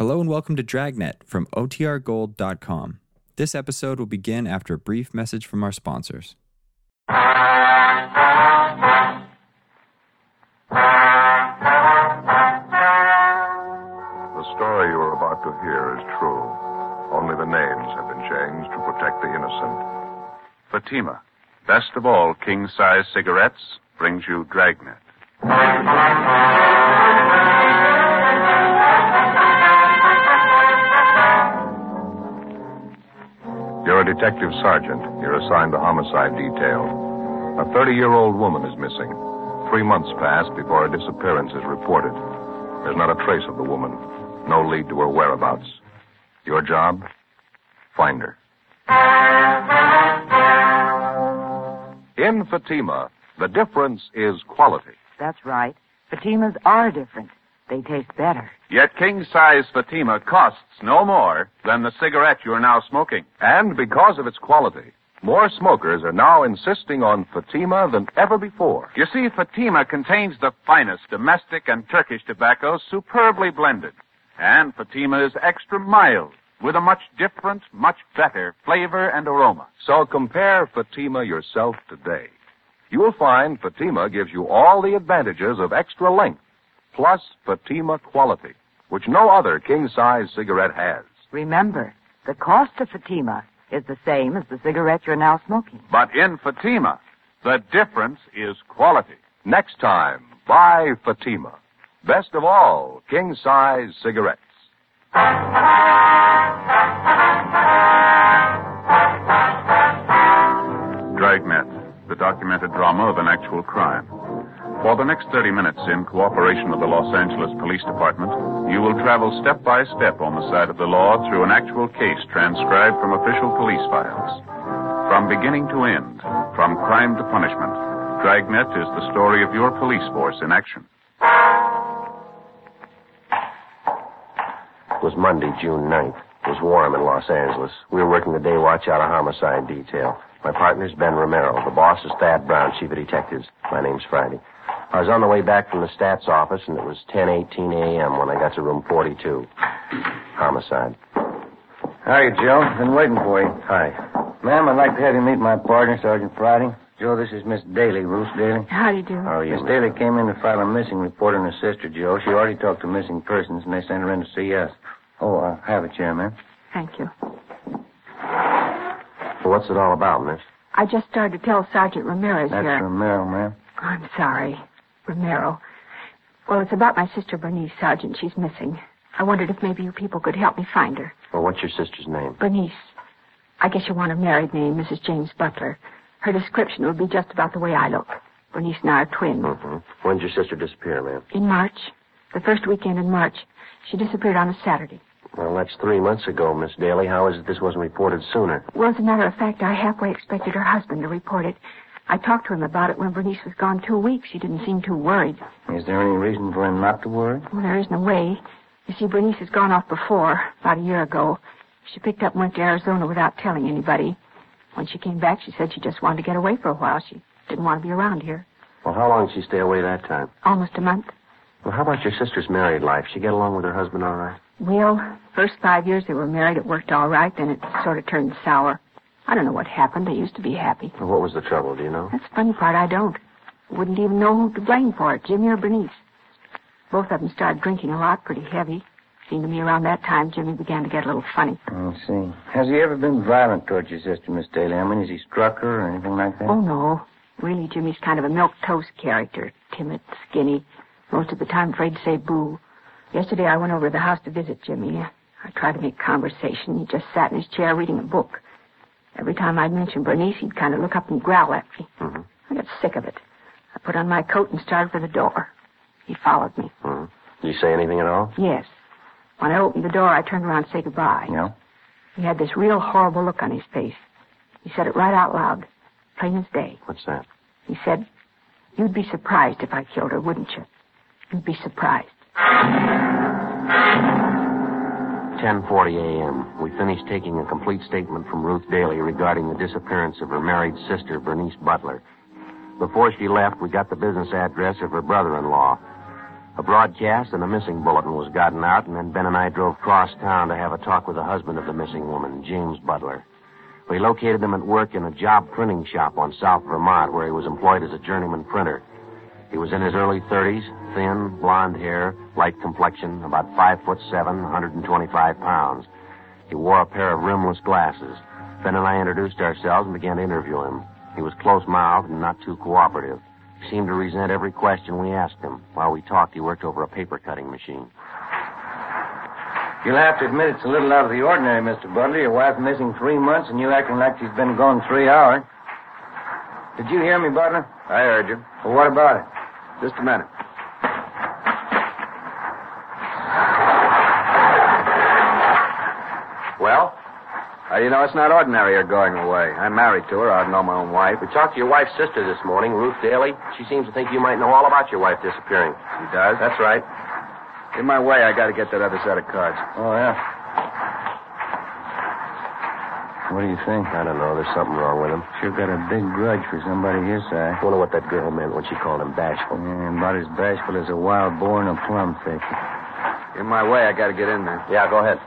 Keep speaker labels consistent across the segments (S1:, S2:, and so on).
S1: Hello and welcome to Dragnet from OTRGold.com. This episode will begin after a brief message from our sponsors.
S2: The story you are about to hear is true. Only the names have been changed to protect the innocent.
S3: Fatima, best of all king size cigarettes, brings you Dragnet.
S2: You're a detective sergeant. You're assigned the homicide detail. A 30 year old woman is missing. Three months pass before her disappearance is reported. There's not a trace of the woman, no lead to her whereabouts. Your job? Find her. In Fatima, the difference is quality.
S4: That's right. Fatimas are different. They taste better.
S3: Yet king size Fatima costs no more than the cigarette you're now smoking.
S2: And because of its quality, more smokers are now insisting on Fatima than ever before.
S3: You see, Fatima contains the finest domestic and Turkish tobaccos superbly blended. And Fatima is extra mild with a much different, much better flavor and aroma.
S2: So compare Fatima yourself today. You'll find Fatima gives you all the advantages of extra length, plus Fatima quality, which no other king size cigarette has.
S4: Remember, the cost of Fatima is the same as the cigarette you're now smoking.
S3: But in Fatima, the difference is quality.
S2: Next time, buy Fatima. Best of all, king size cigarettes.
S3: Dragnet, the documented drama of an actual crime. For the next 30 minutes, in cooperation with the Los Angeles Police Department, you will travel step by step on the side of the law through an actual case transcribed from official police files. From beginning to end, from crime to punishment, Dragnet is the story of your police force in action.
S5: It was Monday, June 9th. It was warm in Los Angeles. We were working the day watch out of homicide detail. My partner's Ben Romero. The boss is Thad Brown, chief of detectives. My name's Friday. I was on the way back from the stats office, and it was 10:18 a.m. when I got to room 42. Homicide.
S6: Hiya, Joe. Been waiting for you.
S5: Hi.
S6: Ma'am, I'd like to have you meet my partner, Sergeant Friday. Joe, this is Miss Daly, Ruth Daly.
S7: How do you do?
S5: How are you?
S6: Miss Daly came in to file a missing report on her sister, Joe. She already talked to missing persons, and they sent her in to see us. Oh, uh, have a chair, ma'am.
S7: Thank you.
S5: Well, what's it all about, miss?
S7: I just started to tell Sergeant Ramirez
S6: That's
S7: here.
S6: Romero, ma'am.
S7: I'm sorry. Romero. Well, it's about my sister Bernice, Sergeant. She's missing. I wondered if maybe you people could help me find her.
S5: Well, what's your sister's name?
S7: Bernice. I guess you want her married name, Mrs. James Butler. Her description would be just about the way I look. Bernice and I are twins.
S5: Mm-hmm. When did your sister disappear, ma'am?
S7: In March, the first weekend in March, she disappeared on a Saturday.
S5: Well, that's three months ago, Miss Daly. How is it this wasn't reported sooner?
S7: Well, as a matter of fact, I halfway expected her husband to report it. I talked to him about it when Bernice was gone two weeks. He didn't seem too worried.
S6: Is there any reason for him not to worry?
S7: Well, there isn't a way. You see, Bernice has gone off before, about a year ago. She picked up and went to Arizona without telling anybody. When she came back, she said she just wanted to get away for a while. She didn't want to be around here.
S5: Well, how long did she stay away that time?
S7: Almost a month.
S5: Well, how about your sister's married life? She get along with her husband all right?
S7: Well, first five years they were married, it worked all right. Then it sort of turned sour. I don't know what happened. They used to be happy.
S5: Well, what was the trouble, do you know?
S7: That's the funny part. I don't. Wouldn't even know who to blame for it, Jimmy or Bernice. Both of them started drinking a lot, pretty heavy. Seemed to me around that time Jimmy began to get a little funny.
S6: I see. Has he ever been violent towards your sister, Miss Daly? I mean, has he struck her or anything like that?
S7: Oh, no. Really, Jimmy's kind of a milk toast character. Timid, skinny. Most of the time afraid to say boo. Yesterday I went over to the house to visit Jimmy. I tried to make conversation. He just sat in his chair reading a book. Every time I'd mention Bernice, he'd kind of look up and growl at me.
S5: Mhm.
S7: I got sick of it. I put on my coat and started for the door. He followed me.
S5: Hmm. Did you say anything at all?
S7: Yes. When I opened the door, I turned around to say goodbye.
S6: No?
S7: He had this real horrible look on his face. He said it right out loud, plain as day.
S5: What's that?
S7: He said, You'd be surprised if I killed her, wouldn't you? You'd be surprised.
S5: 10:40 a.m. We finished taking a complete statement from Ruth Daly regarding the disappearance of her married sister, Bernice Butler. Before she left, we got the business address of her brother-in-law. A broadcast and a missing bulletin was gotten out, and then Ben and I drove cross town to have a talk with the husband of the missing woman, James Butler. We located him at work in a job printing shop on South Vermont, where he was employed as a journeyman printer. He was in his early 30s, thin, blonde hair, light complexion, about five foot seven, 125 pounds. He wore a pair of rimless glasses. Ben and I introduced ourselves and began to interview him. He was close-mouthed and not too cooperative. He seemed to resent every question we asked him. While we talked, he worked over a paper cutting machine.
S6: You'll have to admit it's a little out of the ordinary, Mr. Butler. Your wife missing three months and you acting like she's been gone three hours. Did you hear me, Butler?
S8: I heard you.
S6: Well, what about it?
S8: Just a minute. Well? Uh, you know, it's not ordinary her going away. I'm married to her. I know my own wife.
S5: We talked to your wife's sister this morning, Ruth Daly. She seems to think you might know all about your wife disappearing.
S8: She does?
S5: That's right.
S8: In my way, I got to get that other set of cards.
S6: Oh, yeah. What do you think?
S5: I don't know. There's something wrong with him.
S6: Sure got a big grudge for somebody his size.
S5: I wonder what that girl meant when she called him bashful.
S6: Yeah, about as bashful as a wild boar in a plum thicket.
S8: In my way, I got to get in there.
S5: Yeah, go ahead.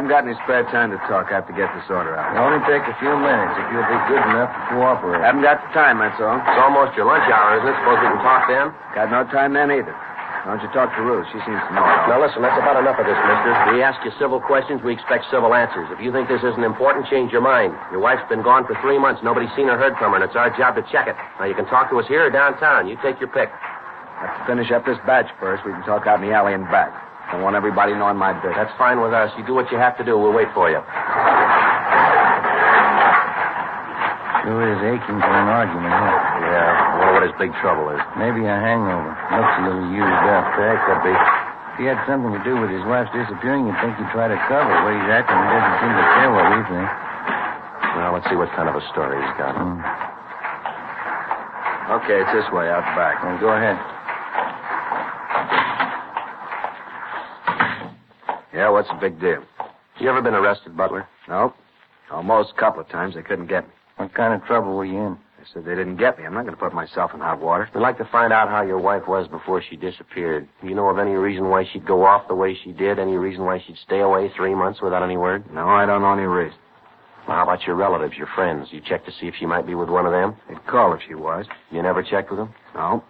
S8: I haven't got any spare time to talk. I have to get this order out.
S6: It'll only take a few minutes if you'll be good enough to cooperate.
S8: I haven't got the time, that's all.
S5: It's almost your lunch hour, isn't it? Suppose we can talk then?
S8: Got no time then either. Why don't you talk to Ruth? She seems to know.
S5: Now, listen, that's about enough of this, mister. We ask you civil questions, we expect civil answers. If you think this isn't important, change your mind. Your wife's been gone for three months. Nobody's seen or heard from her, and it's our job to check it. Now, you can talk to us here or downtown. You take your pick.
S8: Have to finish up this batch first. We can talk out in the alley and back. I want everybody knowing my business.
S5: That's fine with us. You do what you have to do. We'll wait for you.
S6: Sure is aching for an argument, huh?
S5: Yeah, I wonder what his big trouble is.
S6: Maybe a hangover. Looks a little used up.
S5: Yeah, could be.
S6: If he had something to do with his wife's disappearing, you'd think he'd try to cover it. What he's acting, he doesn't seem to care what we think.
S5: Well, let's see what kind of a story he's got.
S6: Hmm.
S8: Okay, it's this way, out back.
S6: Well, go ahead.
S8: Yeah, what's the big deal?
S5: You ever been arrested, Butler?
S8: Nope. Almost a couple of times they couldn't get me.
S6: What kind of trouble were you in?
S8: They said they didn't get me. I'm not going to put myself in hot water.
S5: We'd like to find out how your wife was before she disappeared. Do you know of any reason why she'd go off the way she did? Any reason why she'd stay away three months without any word?
S8: No, I don't know any reason.
S5: Well, how about your relatives, your friends? You checked to see if she might be with one of them?
S8: They'd call if she was.
S5: You never checked with them?
S8: No.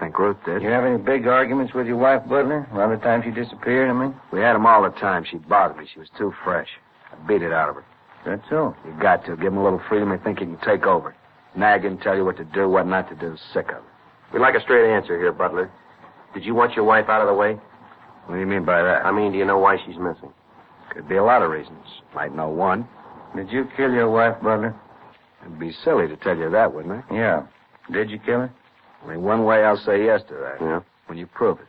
S8: Think Ruth did.
S6: You have any big arguments with your wife, Butler? Around the time she disappeared, I mean?
S8: We had 'em all the time. She bothered me. She was too fresh. I beat it out of her.
S6: That's so.
S8: You got to. Give him a little freedom. They think he can take over. Nag and tell you what to do, what not to do. Sick of it.
S5: We'd like a straight answer here, Butler. Did you want your wife out of the way?
S8: What do you mean by that?
S5: I mean, do you know why she's missing?
S8: Could be a lot of reasons. Might know one.
S6: Did you kill your wife, Butler?
S8: It'd be silly to tell you that, wouldn't it?
S6: Yeah. Did you kill her?
S8: Only one way I'll say yes to that.
S5: Yeah.
S8: When you prove it.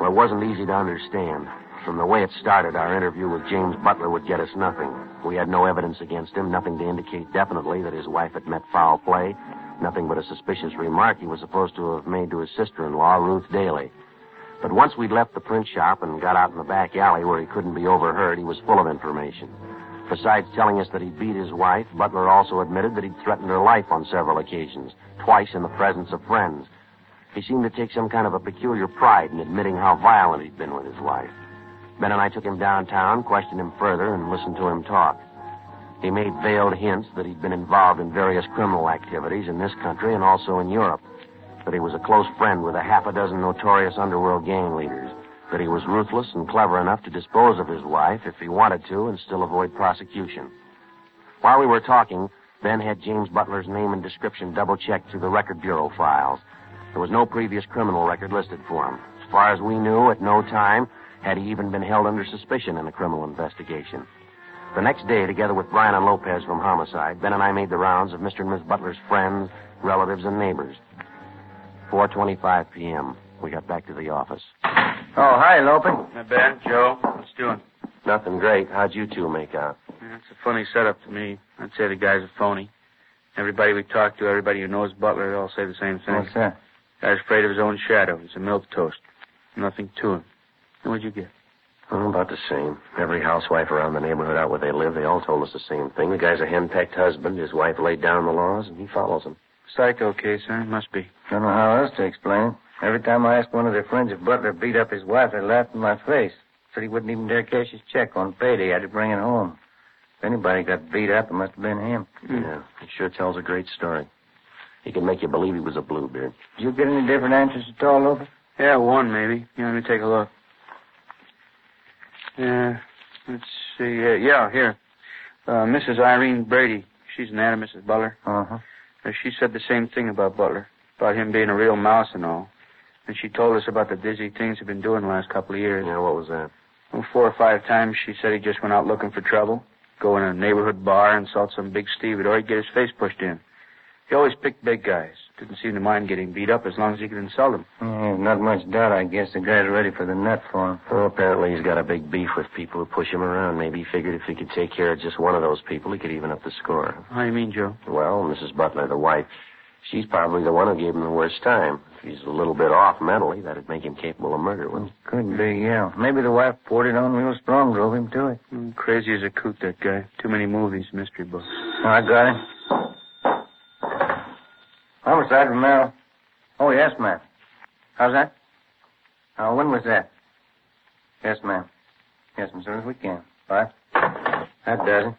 S5: Well, it wasn't easy to understand. From the way it started, our interview with James Butler would get us nothing. We had no evidence against him, nothing to indicate definitely that his wife had met foul play, nothing but a suspicious remark he was supposed to have made to his sister-in-law, Ruth Daly. But once we'd left the print shop and got out in the back alley where he couldn't be overheard, he was full of information. Besides telling us that he'd beat his wife, Butler also admitted that he'd threatened her life on several occasions, twice in the presence of friends. He seemed to take some kind of a peculiar pride in admitting how violent he'd been with his wife. Ben and I took him downtown, questioned him further, and listened to him talk. He made veiled hints that he'd been involved in various criminal activities in this country and also in Europe. That he was a close friend with a half a dozen notorious underworld gang leaders. That he was ruthless and clever enough to dispose of his wife if he wanted to and still avoid prosecution. While we were talking, Ben had James Butler's name and description double checked through the Record Bureau files. There was no previous criminal record listed for him. As far as we knew, at no time had he even been held under suspicion in a criminal investigation. The next day, together with Brian and Lopez from Homicide, Ben and I made the rounds of Mr. and Miss Butler's friends, relatives, and neighbors. 4.25 p.m. We got back to the office.
S6: Oh, hi, Lopez.
S9: Hi, Ben, Joe. What's doing?
S5: Nothing great. How'd you two make out?
S9: That's a funny setup to me. I'd say the guy's a phony. Everybody we talk to, everybody who knows Butler, they all say the same thing.
S6: What's that?
S9: Guy's afraid of his own shadow. He's a milk toast. Nothing to him. And what'd you get?
S5: Oh, about the same. Every housewife around the neighborhood out where they live, they all told us the same thing. The guy's a henpecked husband. His wife laid down the laws, and he follows them.
S9: Psycho case, huh? Must be.
S6: Don't know how else to explain it. Every time I asked one of their friends if Butler beat up his wife, they laughed in my face. Said he wouldn't even dare cash his check on payday. I Had to bring it home. If anybody got beat up, it must have been him.
S5: Yeah, he sure tells a great story. He can make you believe he was a bluebeard.
S6: Did you get any different answers at all, Lopez?
S9: Yeah, one maybe. Yeah, let me take a look. Yeah, let's see. Uh, yeah, here. Uh, Mrs. Irene Brady. She's an aunt of Mrs. Butler.
S6: Uh-huh.
S9: Uh, she said the same thing about Butler, about him being a real mouse and all. And she told us about the dizzy things he'd been doing the last couple of years.
S5: Yeah, what was that?
S9: Well, four or five times she said he just went out looking for trouble, go in a neighborhood bar and insult some big Steve, or he'd get his face pushed in. He always picked big guys. Didn't seem to mind getting beat up as long as he could insult them.
S6: Yeah, not much doubt, I guess. The guy's ready for the nut for him.
S5: Well, apparently he's got a big beef with people who push him around. Maybe he figured if he could take care of just one of those people, he could even up the score.
S9: How do you mean, Joe?
S5: Well, Mrs. Butler, the wife, she's probably the one who gave him the worst time. If he's a little bit off mentally, that'd make him capable of murder, wouldn't it?
S6: Could be, yeah. Maybe the wife poured it on real strong, drove him to it.
S9: Mm, crazy as a coot, that guy. Too many movies, mystery books.
S6: Oh, I got him. Homicide, Romero. Oh, yes, ma'am. How's that? Uh, when was that? Yes, ma'am. Yes, as soon as we can. Bye. That does it.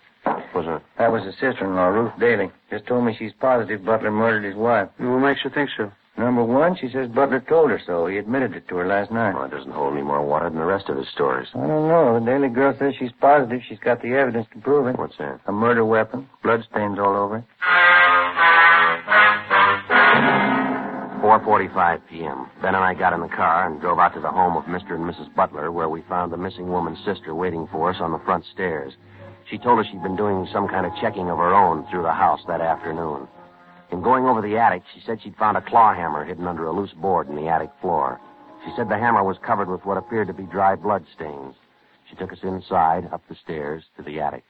S5: Was it?
S6: That was his sister-in-law, Ruth Daly. Just told me she's positive Butler murdered his wife.
S9: What makes you think so?
S6: Number one, she says Butler told her so. He admitted it to her last night.
S5: Well, it doesn't hold any more water than the rest of his stories.
S6: I don't know. The Daly girl says she's positive she's got the evidence to prove it.
S5: What's that?
S6: A murder weapon, bloodstains all over it.
S5: 4.45 p.m. Ben and I got in the car and drove out to the home of Mr. and Mrs. Butler, where we found the missing woman's sister waiting for us on the front stairs. She told us she'd been doing some kind of checking of her own through the house that afternoon. In going over the attic, she said she'd found a claw hammer hidden under a loose board in the attic floor. She said the hammer was covered with what appeared to be dry blood stains. She took us inside, up the stairs, to the attic.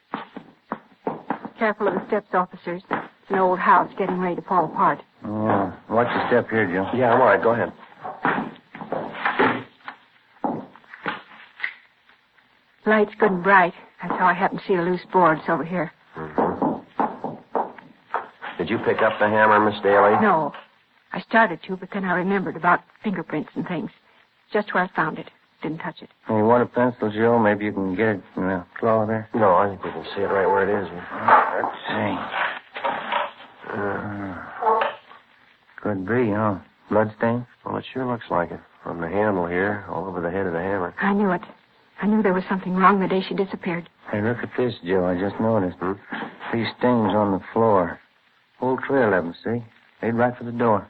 S7: Careful of the steps, officers. It's an old house getting ready to fall apart.
S6: Yeah. Watch your step here, Joe.
S5: Yeah, I'm all right. Go ahead.
S7: Light's good and bright. That's how I happened to see the loose boards over here.
S5: Did you pick up the hammer, Miss Daly?
S7: No. I started to, but then I remembered about fingerprints and things. Just where I found it. Didn't touch it.
S6: Hey, you want a pencil, Joe? Maybe you can get it in the claw there.
S5: No, I think we can see it right where it is.
S6: Let's see. Uh, could be, huh? Bloodstain?
S5: Well, it sure looks like it. From the handle here, all over the head of the hammer.
S7: I knew it. I knew there was something wrong the day she disappeared.
S6: Hey, look at this, Joe. I just noticed.
S5: Hmm?
S6: These stains on the floor. Whole trail of them, see? They'd right for the door.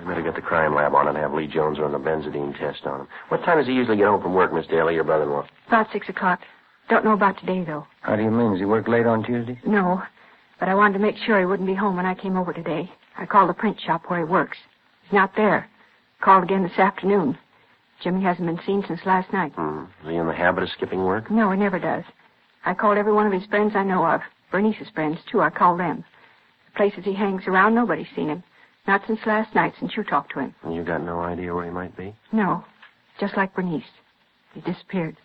S5: We better get the crime lab on it and have Lee Jones run the benzidine test on him. What time does he usually get home from work, Miss Daly, your brother-in-law?
S7: About six o'clock. Don't know about today, though.
S6: How do you mean? Does he work late on Tuesdays?
S7: No. But I wanted to make sure he wouldn't be home when I came over today. I called the print shop where he works. He's not there. Called again this afternoon. Jimmy hasn't been seen since last night.
S5: Hmm. Is he in the habit of skipping work?
S7: No, he never does. I called every one of his friends I know of. Bernice's friends, too. I called them. The places he hangs around, nobody's seen him. Not since last night, since you talked to him.
S5: And you got no idea where he might be?
S7: No. Just like Bernice. He disappeared.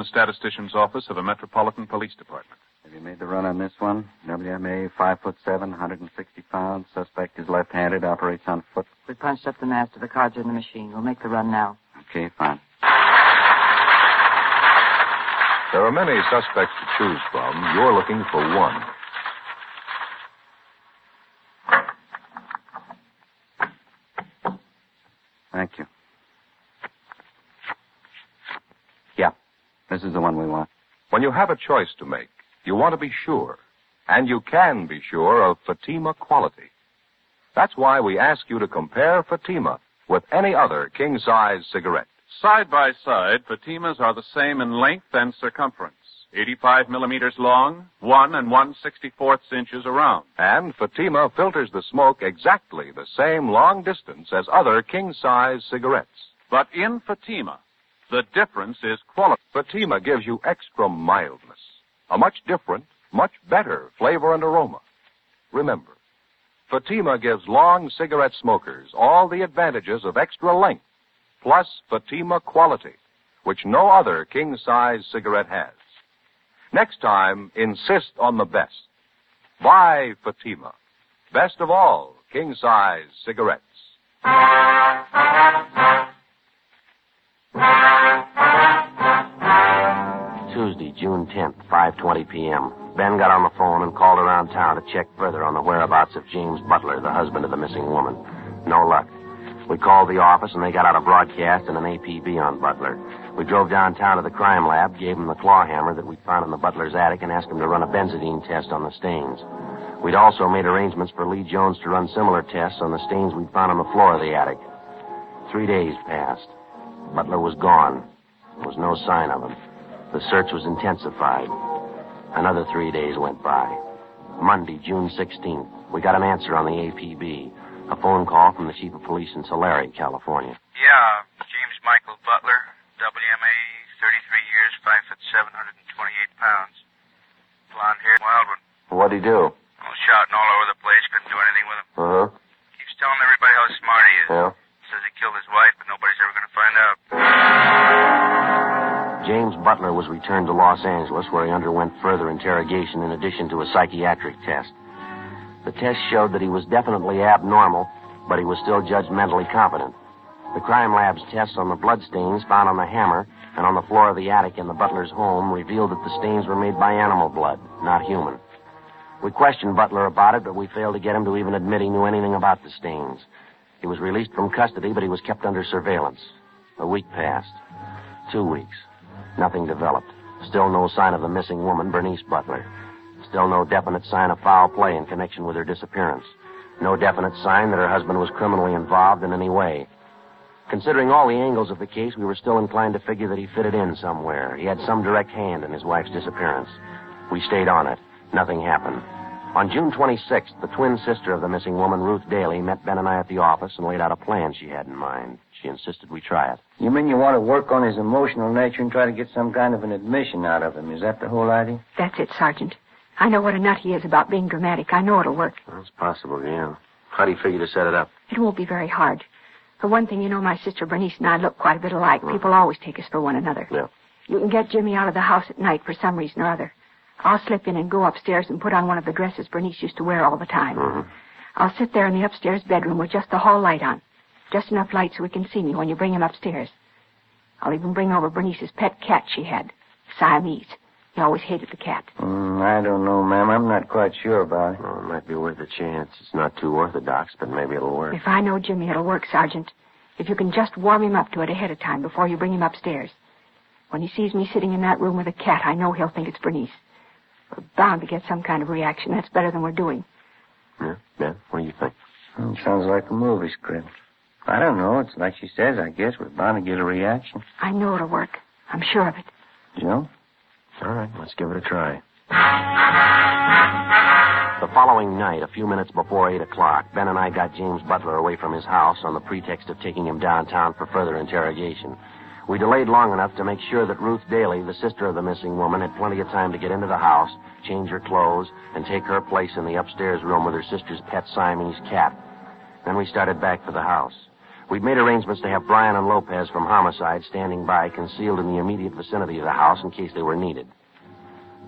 S3: The statistician's office of the Metropolitan Police Department.
S10: Have you made the run on this one? WMA, five foot seven, 160 pounds. Suspect is left-handed, operates on foot.
S4: We punched up the master of the cards in the machine. We'll make the run now.
S10: Okay, fine.
S2: There are many suspects to choose from. You're looking for one.
S10: Thank you. Yeah, this is the one we want.
S2: When you have a choice to make, you want to be sure. And you can be sure of Fatima quality. That's why we ask you to compare Fatima with any other king size cigarette.
S3: Side by side, Fatimas are the same in length and circumference. 85 millimeters long, 1 and 1 64th inches around.
S2: And Fatima filters the smoke exactly the same long distance as other king size cigarettes.
S3: But in Fatima, the difference is quality.
S2: Fatima gives you extra mildness, a much different, much better flavor and aroma. Remember, Fatima gives long cigarette smokers all the advantages of extra length, plus Fatima quality, which no other king size cigarette has. Next time, insist on the best. Buy Fatima. Best of all, king size cigarettes.
S5: Tuesday, June 10th, 5.20 p.m. Ben got on the phone and called around town to check further on the whereabouts of James Butler, the husband of the missing woman. No luck. We called the office and they got out a broadcast and an APB on Butler. We drove downtown to the crime lab, gave him the claw hammer that we'd found in the Butler's attic, and asked him to run a benzidine test on the stains. We'd also made arrangements for Lee Jones to run similar tests on the stains we'd found on the floor of the attic. Three days passed. Butler was gone. There was no sign of him. The search was intensified. Another three days went by. Monday, June 16th, we got an answer on the APB. A phone call from the chief of police in Tulare, California.
S9: Yeah, James Michael Butler, WMA, 33 years, 5 foot 728 pounds. Blonde hair, wild one.
S5: What'd he do?
S9: Well, shouting all over the place, couldn't do anything with him.
S5: Uh-huh.
S9: Keeps telling everybody how smart he is.
S5: Yeah.
S9: Says he killed his wife, but
S5: James Butler was returned to Los Angeles, where he underwent further interrogation in addition to a psychiatric test. The test showed that he was definitely abnormal, but he was still judged mentally competent. The crime lab's tests on the bloodstains found on the hammer and on the floor of the attic in the Butler's home revealed that the stains were made by animal blood, not human. We questioned Butler about it, but we failed to get him to even admit he knew anything about the stains. He was released from custody, but he was kept under surveillance. A week passed. Two weeks. Nothing developed. Still no sign of the missing woman, Bernice Butler. Still no definite sign of foul play in connection with her disappearance. No definite sign that her husband was criminally involved in any way. Considering all the angles of the case, we were still inclined to figure that he fitted in somewhere. He had some direct hand in his wife's disappearance. We stayed on it. Nothing happened. On June 26th, the twin sister of the missing woman, Ruth Daly, met Ben and I at the office and laid out a plan she had in mind. She insisted we try it.
S6: You mean you want to work on his emotional nature and try to get some kind of an admission out of him? Is that the whole idea?
S7: That's it, Sergeant. I know what a nut he is about being dramatic. I know it'll work.
S5: That's possible, yeah. How do you figure to set it up?
S7: It won't be very hard. For one thing, you know, my sister Bernice and I look quite a bit alike. People always take us for one another.
S5: Yeah.
S7: You can get Jimmy out of the house at night for some reason or other. I'll slip in and go upstairs and put on one of the dresses Bernice used to wear all the time.
S5: Mm-hmm.
S7: I'll sit there in the upstairs bedroom with just the hall light on. Just enough light so he can see me when you bring him upstairs. I'll even bring over Bernice's pet cat she had, Siamese. He always hated the cat.
S6: Mm, I don't know, ma'am. I'm not quite sure about it.
S5: Well, it might be worth a chance. It's not too orthodox, but maybe it'll work.
S7: If I know Jimmy, it'll work, Sergeant. If you can just warm him up to it ahead of time before you bring him upstairs. When he sees me sitting in that room with a cat, I know he'll think it's Bernice. We're bound to get some kind of reaction. That's better than we're doing.
S5: Yeah, yeah. what do you think?
S6: Mm, sounds like a movie script. I don't know. It's like she says, I guess. We're bound to get a reaction.
S7: I know it'll work. I'm sure of it.
S6: Joe?
S5: All right, let's give it a try. The following night, a few minutes before 8 o'clock, Ben and I got James Butler away from his house on the pretext of taking him downtown for further interrogation. We delayed long enough to make sure that Ruth Daly, the sister of the missing woman, had plenty of time to get into the house, change her clothes, and take her place in the upstairs room with her sister's pet Siamese cat. Then we started back for the house. We'd made arrangements to have Brian and Lopez from Homicide standing by, concealed in the immediate vicinity of the house in case they were needed.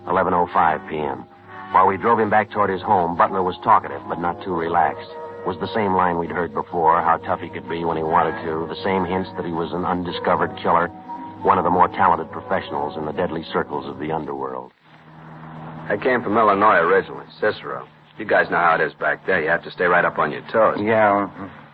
S5: 11.05 p.m. While we drove him back toward his home, Butler was talkative, but not too relaxed. It was the same line we'd heard before, how tough he could be when he wanted to, the same hints that he was an undiscovered killer, one of the more talented professionals in the deadly circles of the underworld.
S8: I came from Illinois originally, Cicero. You guys know how it is back there. You have to stay right up on your toes.
S6: Yeah.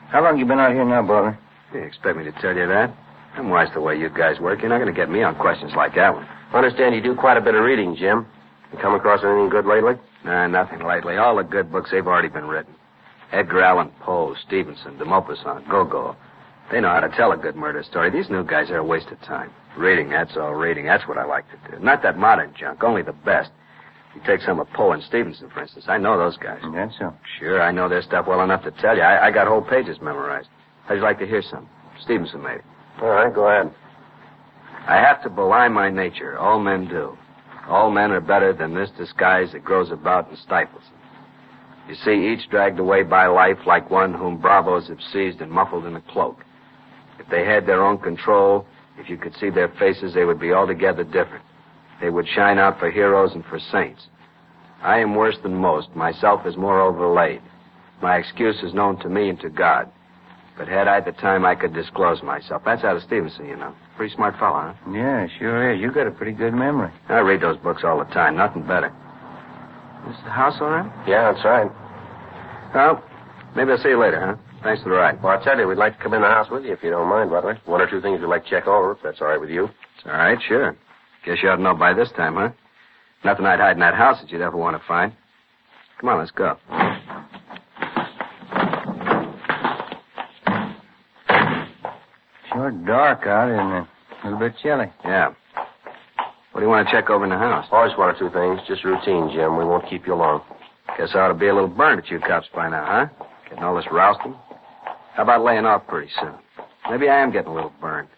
S6: How long you been out here now, Butler?
S8: You expect me to tell you that? I'm wise the way you guys work. You're not going to get me on questions like that one.
S5: Understand you do quite a bit of reading, Jim. You come across anything good lately?
S8: Nah, nothing lately. All the good books, they've already been written. Edgar Allan Poe, Stevenson, de Maupassant, Gogol. They know how to tell a good murder story. These new guys are a waste of time. Reading, that's all reading. That's what I like to do. Not that modern junk, only the best. You take some of Poe and Stevenson, for instance. I know those guys.
S6: That's so.
S8: Sure, I know their stuff well enough to tell you. I, I got whole pages memorized. How'd you like to hear some? Stevenson it.
S5: All right, go ahead.
S8: I have to belie my nature. All men do. All men are better than this disguise that grows about and stifles them. You see, each dragged away by life like one whom bravos have seized and muffled in a cloak. If they had their own control, if you could see their faces, they would be altogether different. They would shine out for heroes and for saints. I am worse than most. Myself is more overlaid. My excuse is known to me and to God. But had I the time, I could disclose myself. That's out of Stevenson, you know. Pretty smart fellow, huh?
S6: Yeah, sure is. You got a pretty good memory.
S8: I read those books all the time. Nothing better. Is the house all right?
S5: Yeah, that's right.
S8: Well, maybe I'll see you later, huh? Thanks for the ride.
S5: Well, I'll tell you, we'd like to come in the house with you if you don't mind, Butler. One or two things we'd like to check over, if that's all right with you.
S8: It's all right, sure. Guess you ought to know by this time, huh? Nothing I'd hide in that house that you'd ever want to find. Come on, let's go.
S6: Sure dark out, isn't it? A little bit chilly.
S8: Yeah. What do you want to check over in the house?
S5: Always one or two things. Just routine, Jim. We won't keep you long.
S8: Guess I ought to be a little burned at you cops by now, huh? Getting all this rousting. How about laying off pretty soon? Maybe I am getting a little burned.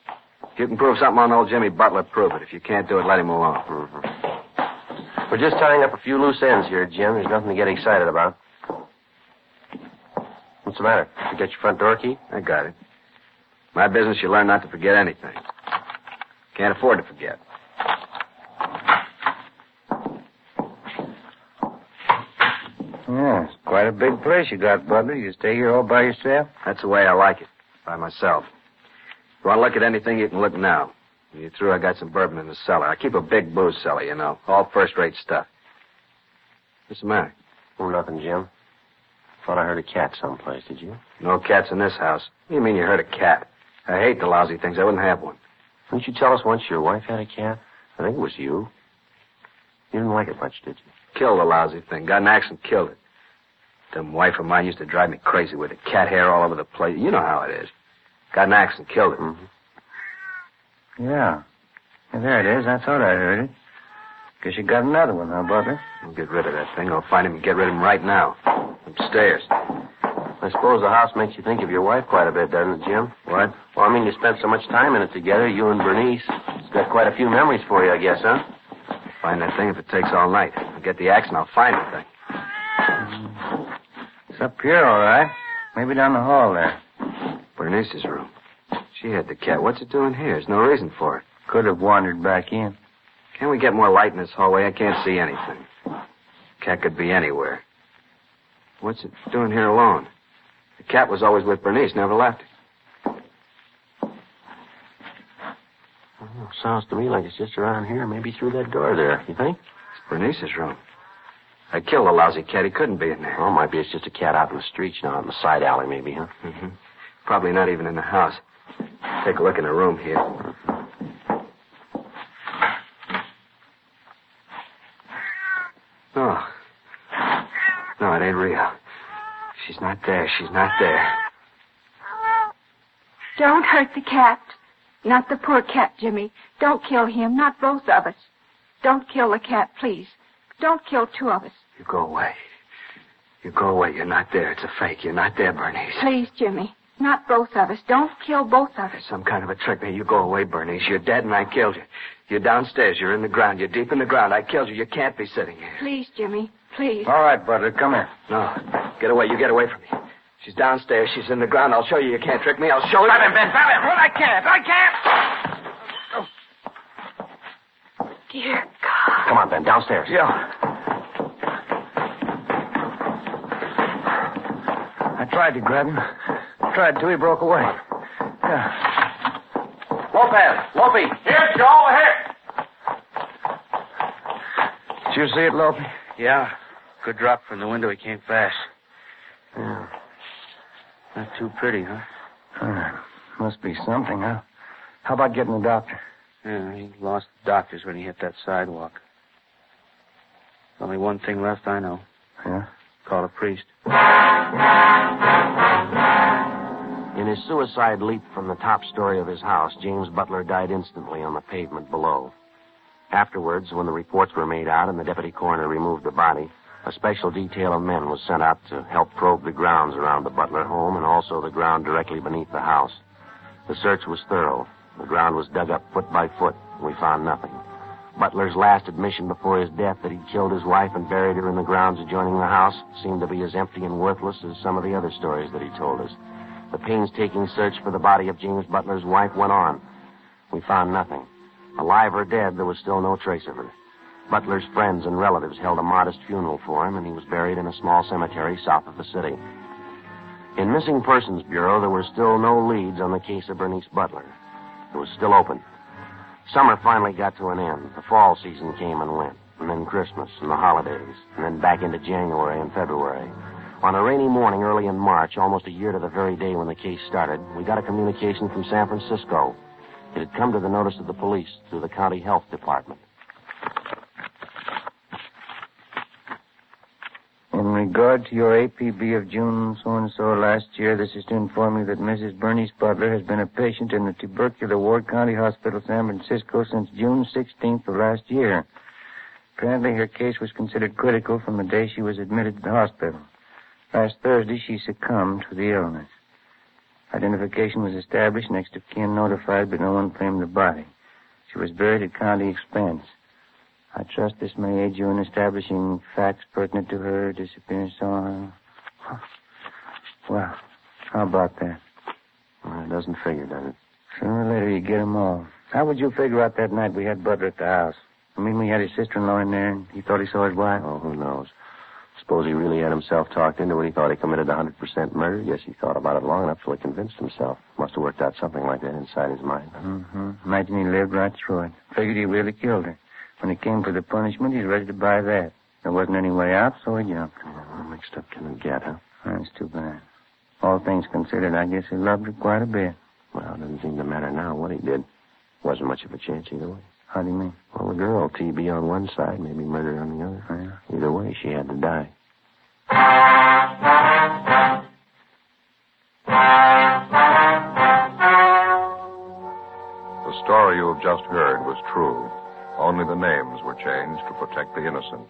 S8: If you can prove something on old Jimmy Butler, prove it. If you can't do it, let him alone.
S5: Mm-hmm. We're just tying up a few loose ends here, Jim. There's nothing to get excited about. What's the matter? You got your front door key?
S8: I got it. My business, you learn not to forget anything. Can't afford to forget.
S6: Yeah, it's quite a big place you got, Butler. You stay here all by yourself?
S8: That's the way I like it. By myself. If you want to look at anything, you can look now. When you're through, I got some bourbon in the cellar. I keep a big booze cellar, you know. All first-rate stuff. What's the matter?
S5: Oh, nothing, Jim. Thought I heard a cat someplace, did you?
S8: No cats in this house. What do you mean you heard a cat? I hate the lousy things. I wouldn't have one.
S5: Didn't you tell us once your wife had a cat? I think it was you. You didn't like it much, did you?
S8: Killed the lousy thing. Got an axe and killed it. Dumb wife of mine used to drive me crazy with it. Cat hair all over the place. You know how it is. Got an axe and killed it.
S5: Mm-hmm.
S6: Yeah. yeah. There it is. I thought I heard it. Guess you got another one, huh, Butler?
S8: I'll get rid of that thing. I'll find him and get rid of him right now. Upstairs.
S5: I suppose the house makes you think of your wife quite a bit, doesn't it, Jim?
S8: What?
S5: Well, I mean, you spent so much time in it together, you and Bernice. It's got quite a few memories for you, I guess, huh?
S8: Find that thing if it takes all night. I'll get the axe and I'll find the thing.
S6: It's up here, all right. Maybe down the hall there.
S8: Bernice's room. She had the cat. What's it doing here? There's no reason for it.
S6: Could have wandered back in.
S8: Can't we get more light in this hallway? I can't see anything. Cat could be anywhere. What's it doing here alone? The cat was always with Bernice, never left.
S5: Oh, sounds to me like it's just around here, maybe through that door there. You think?
S8: It's Bernice's room. I killed the lousy cat. He couldn't be in there.
S5: Oh, maybe it's just a cat out in the streets now, out in the side alley, maybe, huh?
S8: Mm-hmm. Probably not even in the house. Take a look in the room here. Oh. No, it ain't real. She's not there. She's not there.
S7: Don't hurt the cat. Not the poor cat, Jimmy. Don't kill him. Not both of us. Don't kill the cat, please. Don't kill two of us.
S8: You go away. You go away. You're not there. It's a fake. You're not there, Bernice.
S7: Please, Jimmy. Not both of us. Don't kill both of us.
S8: There's some kind of a trick there. You go away, Bernice. You're dead and I killed you. You're downstairs. You're in the ground. You're deep in the ground. I killed you. You can't be sitting here.
S7: Please, Jimmy. Please.
S6: All right, Butler. Come here.
S8: No. Get away. You get away from me. She's downstairs. She's in the ground. I'll show you. You can't trick me. I'll show you.
S6: Grab him, Ben. Grab him. Well, I can't. I can't. Oh.
S7: Dear God.
S5: Come on, Ben, downstairs.
S6: Yeah. I tried to grab him. Tried to. He broke away. Yeah.
S5: Lopez! Lopey!
S6: Here, Joe. Here. Did you see it, Lopey?
S9: Yeah. Good drop from the window. He came fast.
S6: Yeah.
S9: Not too pretty, huh?
S6: Uh, must be something, huh? How about getting a doctor?
S9: Yeah, he lost the doctors when he hit that sidewalk. Only one thing left, I know.
S6: Yeah?
S9: Call a priest.
S5: In his suicide leap from the top story of his house, James Butler died instantly on the pavement below. Afterwards, when the reports were made out and the deputy coroner removed the body, a special detail of men was sent out to help probe the grounds around the Butler home and also the ground directly beneath the house. The search was thorough. The ground was dug up foot by foot, and we found nothing. Butler's last admission before his death that he'd killed his wife and buried her in the grounds adjoining the house seemed to be as empty and worthless as some of the other stories that he told us. The painstaking search for the body of James Butler's wife went on. We found nothing. Alive or dead, there was still no trace of her. Butler's friends and relatives held a modest funeral for him, and he was buried in a small cemetery south of the city. In Missing Persons Bureau, there were still no leads on the case of Bernice Butler. It was still open. Summer finally got to an end. The fall season came and went, and then Christmas and the holidays, and then back into January and February. On a rainy morning early in March, almost a year to the very day when the case started, we got a communication from San Francisco. It had come to the notice of the police through the county health department.
S6: In regard to your APB of June so and so last year, this is to inform you that Mrs. Bernice Butler has been a patient in the tubercular ward County Hospital, San Francisco, since June 16th of last year. Apparently, her case was considered critical from the day she was admitted to the hospital. Last Thursday, she succumbed to the illness. Identification was established, next of kin notified, but no one claimed the body. She was buried at county expense. I trust this may aid you in establishing facts pertinent to her disappearance. So on. Well, how about that?
S5: Well, it doesn't figure, does it?
S6: Sooner or later, you get 'em all. How would you figure out that night we had Butler at the house? I mean, we had his sister-in-law in there, and he thought he saw his wife.
S5: Oh, who knows? Suppose he really had himself talked into it. he thought he committed a 100% murder. Yes, he thought about it long enough till he convinced himself. Must have worked out something like that inside his mind.
S6: Mm-hmm. Imagine he lived right through it. Figured he really killed her. When it came for the punishment, he's ready to buy that. There wasn't any way out, so he jumped.
S5: Yeah, mixed up can it get, huh?
S6: That's too bad. All things considered, I guess he loved her quite a bit.
S5: Well, it doesn't seem to matter now what he did. Wasn't much of a chance either way.
S6: How do you mean?
S5: Well, the girl, TB on one side, maybe murder on the other.
S6: Yeah.
S5: Either way, she had to die.
S2: The story you have just heard was true. Only the names were changed to protect the innocent.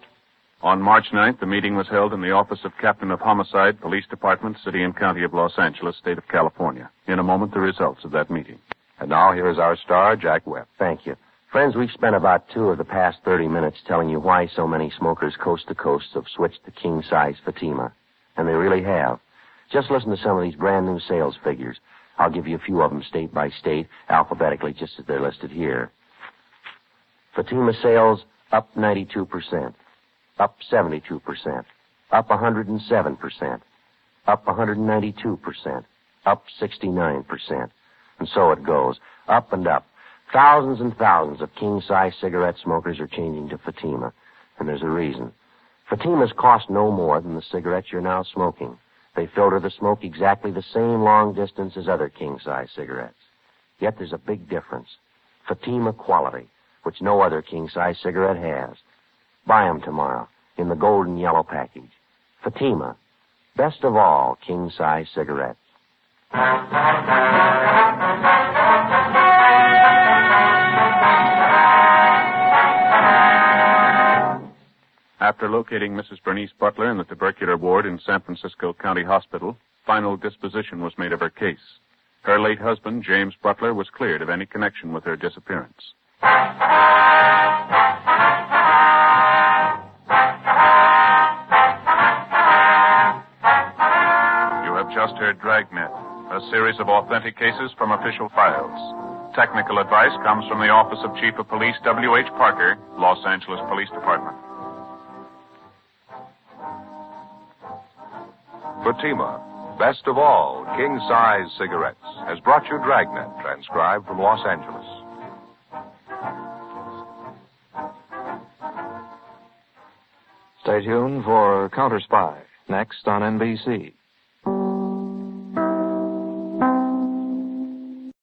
S3: On March 9th, the meeting was held in the office of Captain of Homicide, Police Department, City and County of Los Angeles, State of California. In a moment, the results of that meeting.
S2: And now here is our star, Jack Webb.
S5: Thank you. Friends, we've spent about two of the past 30 minutes telling you why so many smokers coast to coast have switched to king size Fatima. And they really have. Just listen to some of these brand new sales figures. I'll give you a few of them state by state, alphabetically, just as they're listed here. Fatima sales up 92%, up 72%, up 107%, up 192%, up 69%. And so it goes, up and up. Thousands and thousands of king-size cigarette smokers are changing to Fatima, and there's a reason. Fatimas cost no more than the cigarettes you're now smoking. They filter the smoke exactly the same long distance as other king-size cigarettes. Yet there's a big difference. Fatima quality, which no other king-size cigarette has. Buy 'em tomorrow in the golden yellow package. Fatima, best of all king-size cigarettes.
S3: After locating Mrs. Bernice Butler in the tubercular ward in San Francisco County Hospital, final disposition was made of her case. Her late husband, James Butler, was cleared of any connection with her disappearance. You have just heard Dragnet, a series of authentic cases from official files. Technical advice comes from the Office of Chief of Police W.H. Parker, Los Angeles Police Department.
S2: Fatima, best of all king-size cigarettes, has brought you Dragnet, transcribed from Los Angeles.
S11: Stay tuned for Counter Spy, next on NBC.